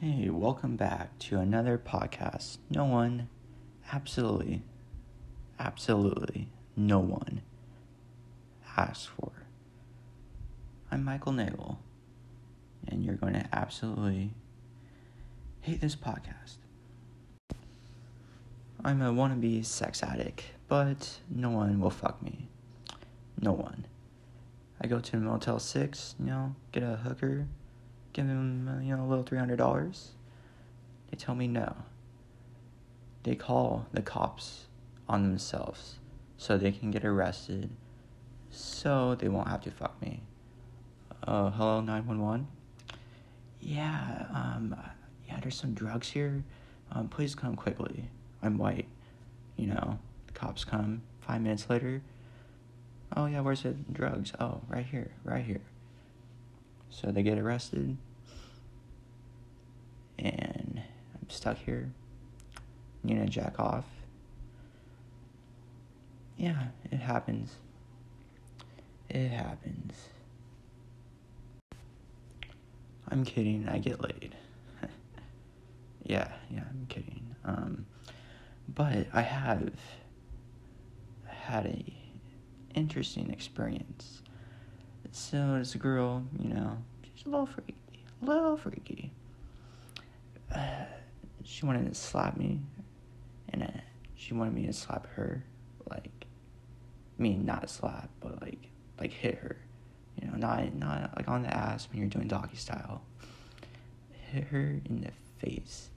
Hey, welcome back to another podcast. No one, absolutely, absolutely no one asked for. I'm Michael Nagle, and you're going to absolutely hate this podcast. I'm a wannabe sex addict, but no one will fuck me. No one. I go to Motel 6, you know, get a hooker give them, you know, a little $300. They tell me no. They call the cops on themselves so they can get arrested so they won't have to fuck me. Uh, hello, 911? Yeah, um, yeah, there's some drugs here. Um, please come quickly. I'm white. You know, the cops come five minutes later. Oh, yeah, where's the drugs? Oh, right here, right here. So they get arrested and I'm stuck here. You know, jack off. Yeah, it happens. It happens. I'm kidding, I get laid. yeah, yeah, I'm kidding. Um, but I have had a interesting experience. So this girl, you know, she's a little freaky, a little freaky she wanted to slap me, and uh, she wanted me to slap her, like, I mean, not slap, but like, like hit her, you know, not not like on the ass when you're doing doggy style. Hit her in the face.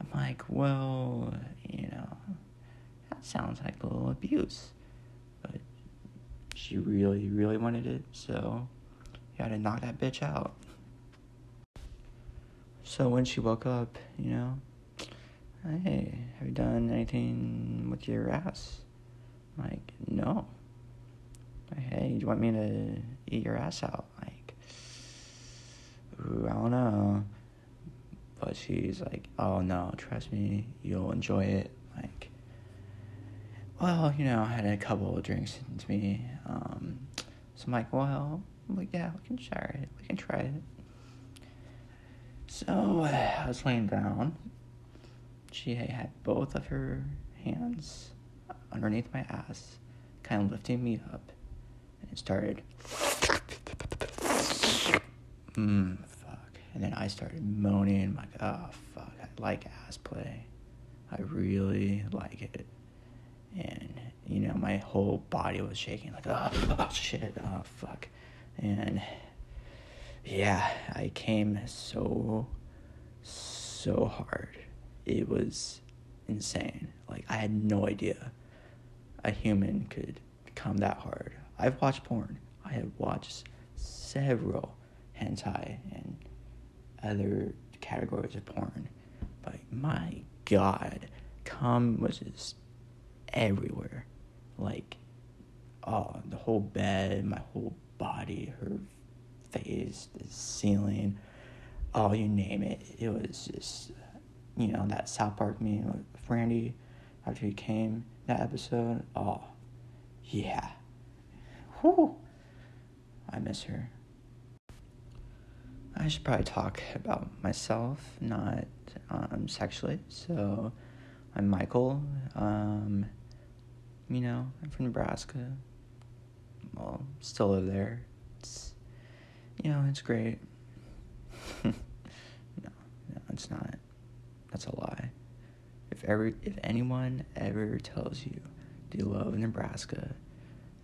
I'm like, well, you know, that sounds like a little abuse, but she really, really wanted it, so you had to knock that bitch out. So when she woke up, you know, hey, have you done anything with your ass? I'm like, no. Like, hey, do you want me to eat your ass out? Like, ooh, I don't know. But she's like, oh no, trust me, you'll enjoy it. Like, well, you know, I had a couple of drinks into me. Um, so I'm like, well, like, yeah, we can try it. We can try it. So uh, I was laying down. She had both of her hands underneath my ass, kind of lifting me up, and it started. Mmm, fuck. And then I started moaning, like, oh, fuck, I like ass play. I really like it. And, you know, my whole body was shaking, like, oh, oh shit, oh, fuck. And yeah, I came so, so hard. It was insane. Like, I had no idea a human could come that hard. I've watched porn. I have watched several hentai and other categories of porn. But my god, cum was just everywhere. Like, oh, the whole bed, my whole body, her face, the ceiling, oh, you name it. It was just, you know, that South Park meme with Randy after he came, that episode. Oh, yeah. Whew. I miss her. I should probably talk about myself, not um, sexually. So, I'm Michael. Um, you know, I'm from Nebraska. Well, still live there you know, it's great. no, no, it's not. That's a lie. If ever, if anyone ever tells you they love Nebraska,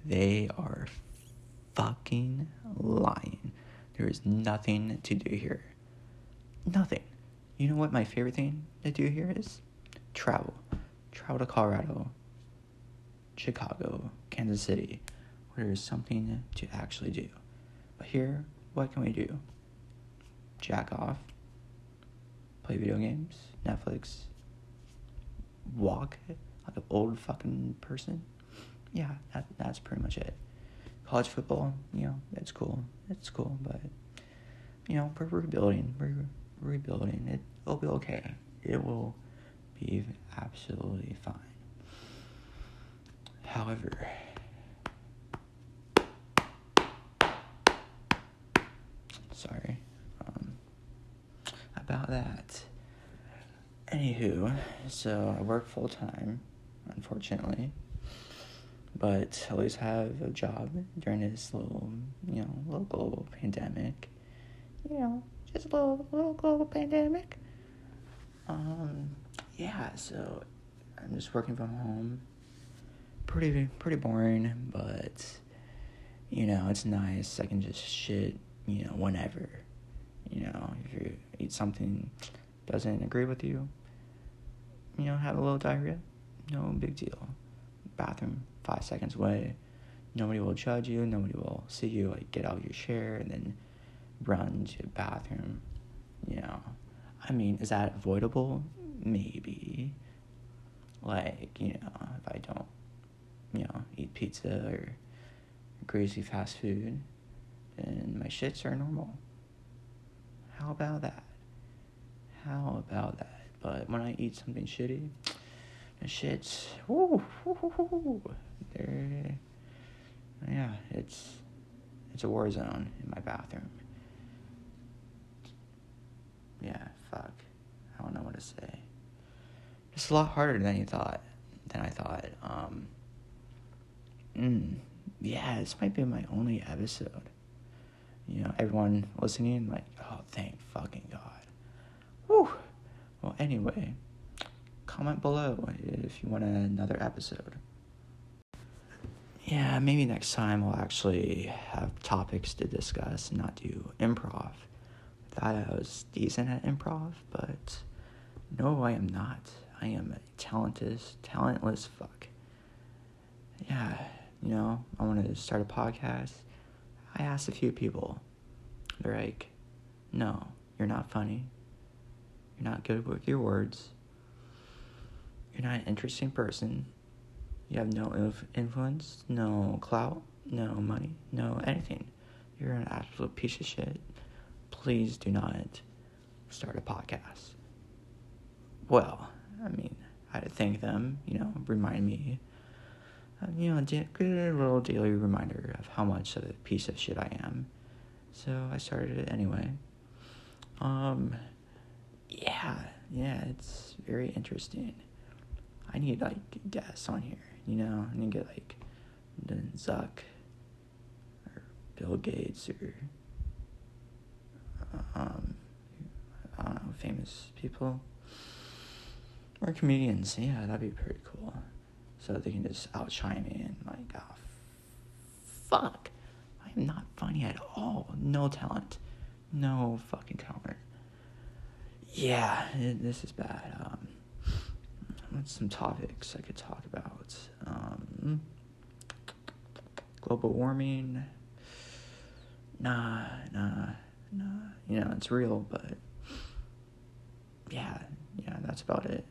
they are fucking lying. There is nothing to do here. Nothing. You know what my favorite thing to do here is? Travel. Travel to Colorado, Chicago, Kansas City, where there's something to actually do. But here, what can we do? Jack off, play video games, Netflix, walk like an old fucking person. Yeah, that, that's pretty much it. College football, you know, it's cool. It's cool, but you know, we're rebuilding. We're rebuilding. It, it'll be okay. It will be absolutely fine. However, about that? Anywho, so I work full time, unfortunately, but at least have a job during this little, you know, little global pandemic. You know, just a little, little global pandemic. Um, yeah, so I'm just working from home. Pretty, pretty boring, but you know, it's nice. I can just shit, you know, whenever. You know, if you eat something doesn't agree with you, you know, have a little diarrhea, no big deal. Bathroom five seconds away. Nobody will judge you. Nobody will see you like get out of your chair and then run to the bathroom. You know, I mean, is that avoidable? Maybe. Like you know, if I don't, you know, eat pizza or greasy fast food, then my shits are normal. How about that? How about that? But when I eat something shitty, the shits, they're, yeah, it's, it's a war zone in my bathroom. Yeah, fuck. I don't know what to say. It's a lot harder than you thought, than I thought. Um, mm, yeah, this might be my only episode. You know, everyone listening, like, oh, thank fucking God. Whew. Well, anyway, comment below if you want another episode. Yeah, maybe next time we'll actually have topics to discuss and not do improv. I thought I was decent at improv, but no, I am not. I am a talented, talentless fuck. Yeah, you know, I want to start a podcast. I asked a few people. They're like, no, you're not funny. You're not good with your words. You're not an interesting person. You have no influence, no clout, no money, no anything. You're an absolute piece of shit. Please do not start a podcast. Well, I mean, I had to thank them, you know, remind me you know, good little daily reminder of how much of a piece of shit I am. So I started it anyway. Um, yeah, yeah, it's very interesting. I need like guests on here, you know. I need to get like Zuck or Bill Gates or um, I don't know, famous people or comedians. Yeah, that'd be pretty cool so they can just outshine me and like, oh, fuck, I'm not funny at all. No talent, no fucking talent. Yeah, it, this is bad. Um, some topics I could talk about? Um, global warming. Nah, nah, nah. You know, it's real, but yeah, yeah, that's about it.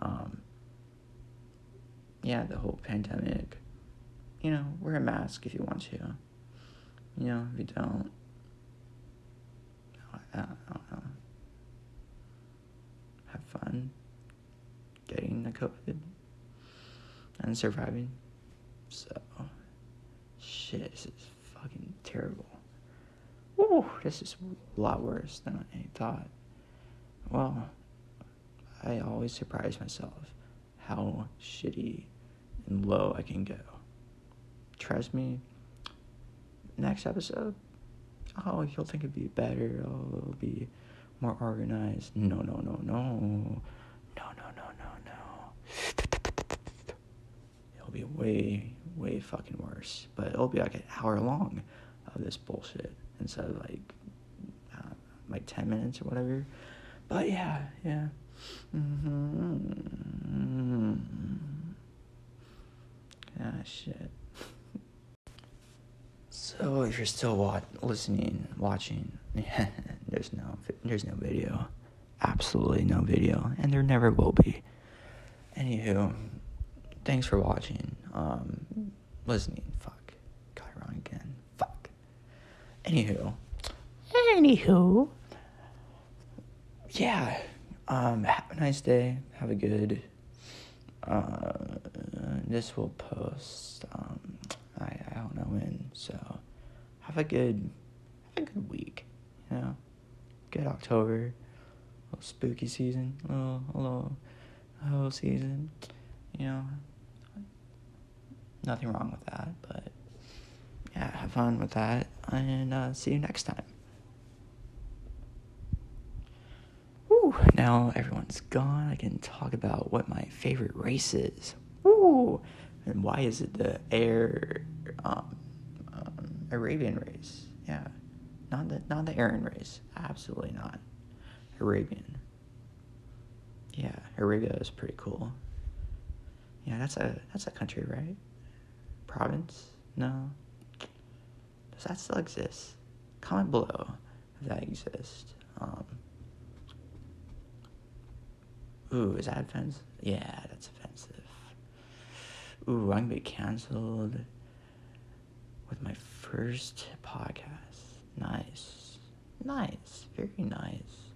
Um, yeah, the whole pandemic, you know, wear a mask if you want to. You know, if you don't, I, don't know. Have fun getting the COVID and surviving. So, shit, this is fucking terrible. Woo, this is a lot worse than I thought. Well, I always surprise myself how shitty and low I can go. Trust me, next episode, oh, you'll think it'd be better. Oh, it'll be more organized. No, no, no, no. No, no, no, no, no. It'll be way, way fucking worse. But it'll be like an hour long of this bullshit instead of like, uh, like 10 minutes or whatever. But yeah, yeah. Mm-hmm. Ah, shit. so if you're still wa- listening, watching, there's no there's no video, absolutely no video, and there never will be. Anywho, thanks for watching. Um, listening. Fuck, got it wrong again. Fuck. Anywho, anywho, yeah. Um, have a nice day. Have a good uh, this will post. Um, I I don't know when. So have a good have a good week. You know, good October. little spooky season, a little, a little whole season. You know, nothing wrong with that. But yeah, have fun with that, and uh, see you next time. Woo! Now everyone's gone. I can talk about what my favorite race is. Woo! And why is it the air um, um, Arabian race? Yeah, not the not the Aryan race. Absolutely not. Arabian. Yeah, Arabia is pretty cool. Yeah, that's a that's a country, right? Province? No. Does that still exist? Comment below if that exists. Um, ooh, is that offensive? Yeah, that's offensive. Ooh, I'm gonna be canceled with my first podcast. Nice, nice, very nice.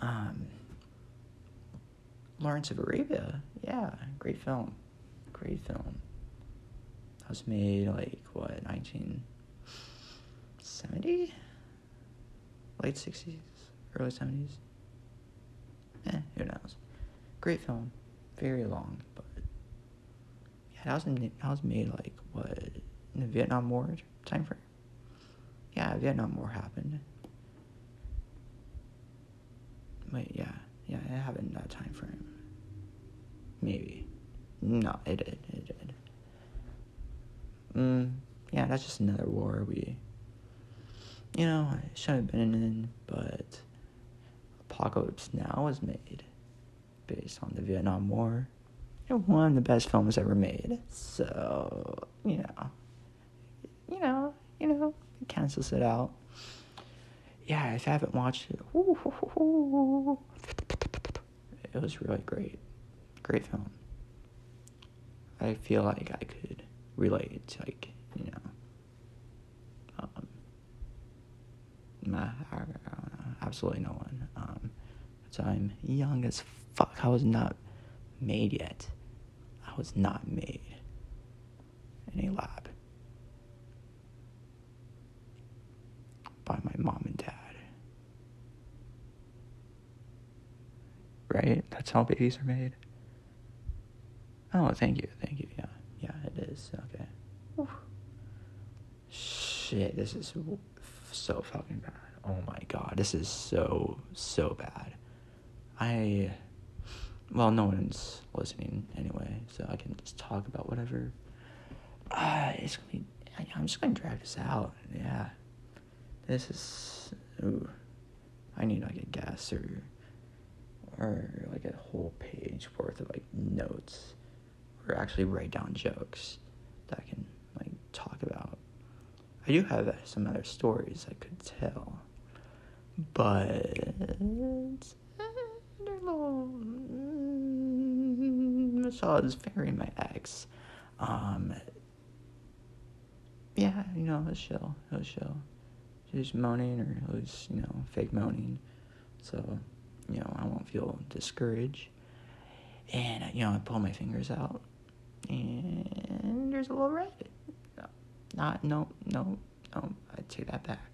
Um, Lawrence of Arabia, yeah, great film, great film. That was made like what 1970, late 60s, early 70s. Eh, who knows? Great film, very long, but yeah, that was in, that was made like what in the Vietnam War time frame. Yeah, Vietnam War happened. Wait, yeah, yeah, it happened in that time frame. Maybe. No, it did. It did. Mm, yeah, that's just another war we, you know, shouldn't have been in, but Apocalypse Now was made based on the Vietnam War. And one of the best films ever made. So, you know, you know, you know, it cancels it out. Yeah, if you haven't watched it, it was really great. Great film. I feel like I could relate to, like, you know, um, I, I don't know, absolutely no one. So I'm young as fuck. I was not made yet. I was not made in a lab by my mom and dad. Right? That's how babies are made. Oh, thank you, thank you. Yeah, yeah, it is. Okay. Whew. Shit, this is so fucking bad. Oh my god, this is so so bad. I well, no one's listening anyway, so I can just talk about whatever. Uh, it's gonna be, I'm just gonna drag this out. Yeah, this is. Ooh, I need like a guess or or like a whole page worth of like notes, or actually write down jokes that I can like talk about. I do have some other stories I could tell, but they're a little. So it's very my ex. Um, yeah, you know. It was chill. She was moaning, or was, you know, fake moaning. So, you know, I won't feel discouraged. And, you know, I pull my fingers out, and there's a little red. Not, no, no, no, I take that back.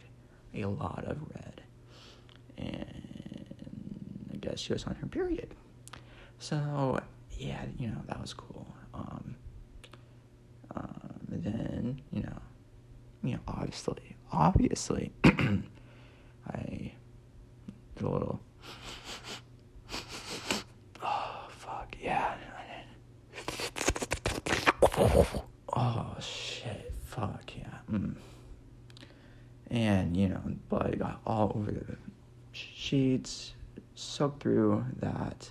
A lot of red. And I guess she was on her period. So, yeah, you know, that was cool. Um, um, and then, you know, you know, obviously, obviously, I did a little. Oh fuck yeah! Oh shit! Fuck yeah! Mm. And you know, blood got all over the sheets, soaked through that,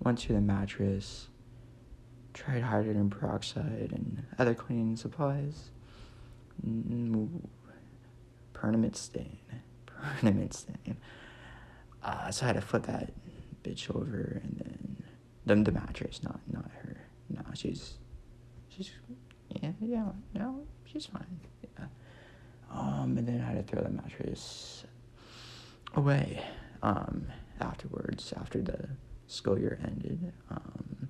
went to the mattress, tried hydrogen peroxide and other cleaning supplies. Mm, permanent stain. Permanent stain. Uh, so I had to flip that bitch over and then them the mattress, not not her. No, she's she's yeah yeah no she's fine. Yeah. Um, and then I had to throw the mattress away. Um, afterwards, after the school year ended. Um,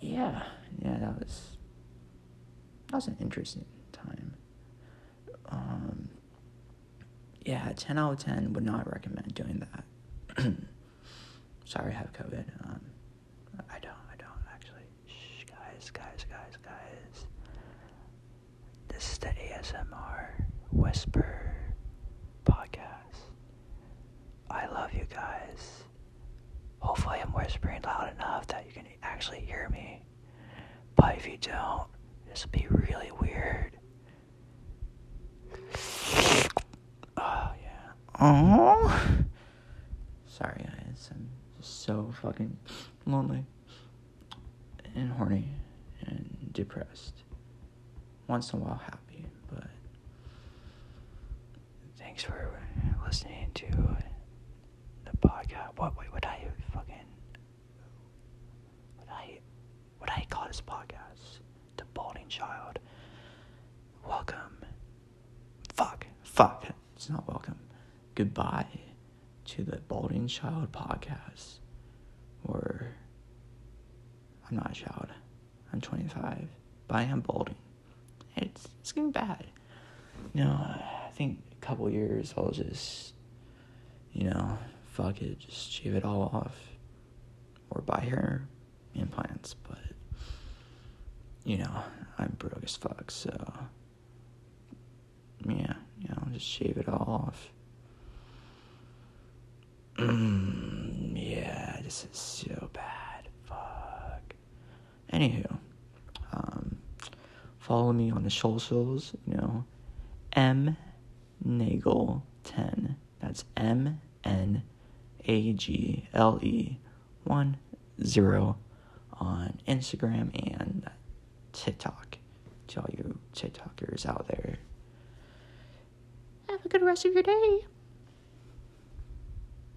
yeah, yeah, that was that was an interesting time. Um, yeah, ten out of ten would not recommend doing that. sorry, I have COVID. Um, I don't. I don't actually. Shh, guys, guys, guys, guys. This is the ASMR Whisper podcast. I love you guys. Whispering loud enough that you can actually hear me. But if you don't, this will be really weird. Oh, yeah. Oh. Sorry, guys. I'm just so fucking lonely and horny and depressed. Once in a while, happy, but thanks for listening to the podcast. What? Wait, what I fucking? What I? What I call this podcast? The Balding Child. Welcome. Fuck. Fuck. It's not welcome. Goodbye to the Balding Child podcast. Or I'm not a child. I'm 25, but I am balding. It's it's getting bad. You know, I think a couple years I'll just, you know, fuck it, just shave it all off, or buy hair implants. But you know, I'm broke as fuck, so yeah, you know, just shave it all off. Yeah, this is so bad. Fuck. Anywho, um, follow me on the socials, you know, M Nagle 10. That's M N A G L E 1 0 on Instagram and TikTok. To all you TikTokers out there. Have a good rest of your day.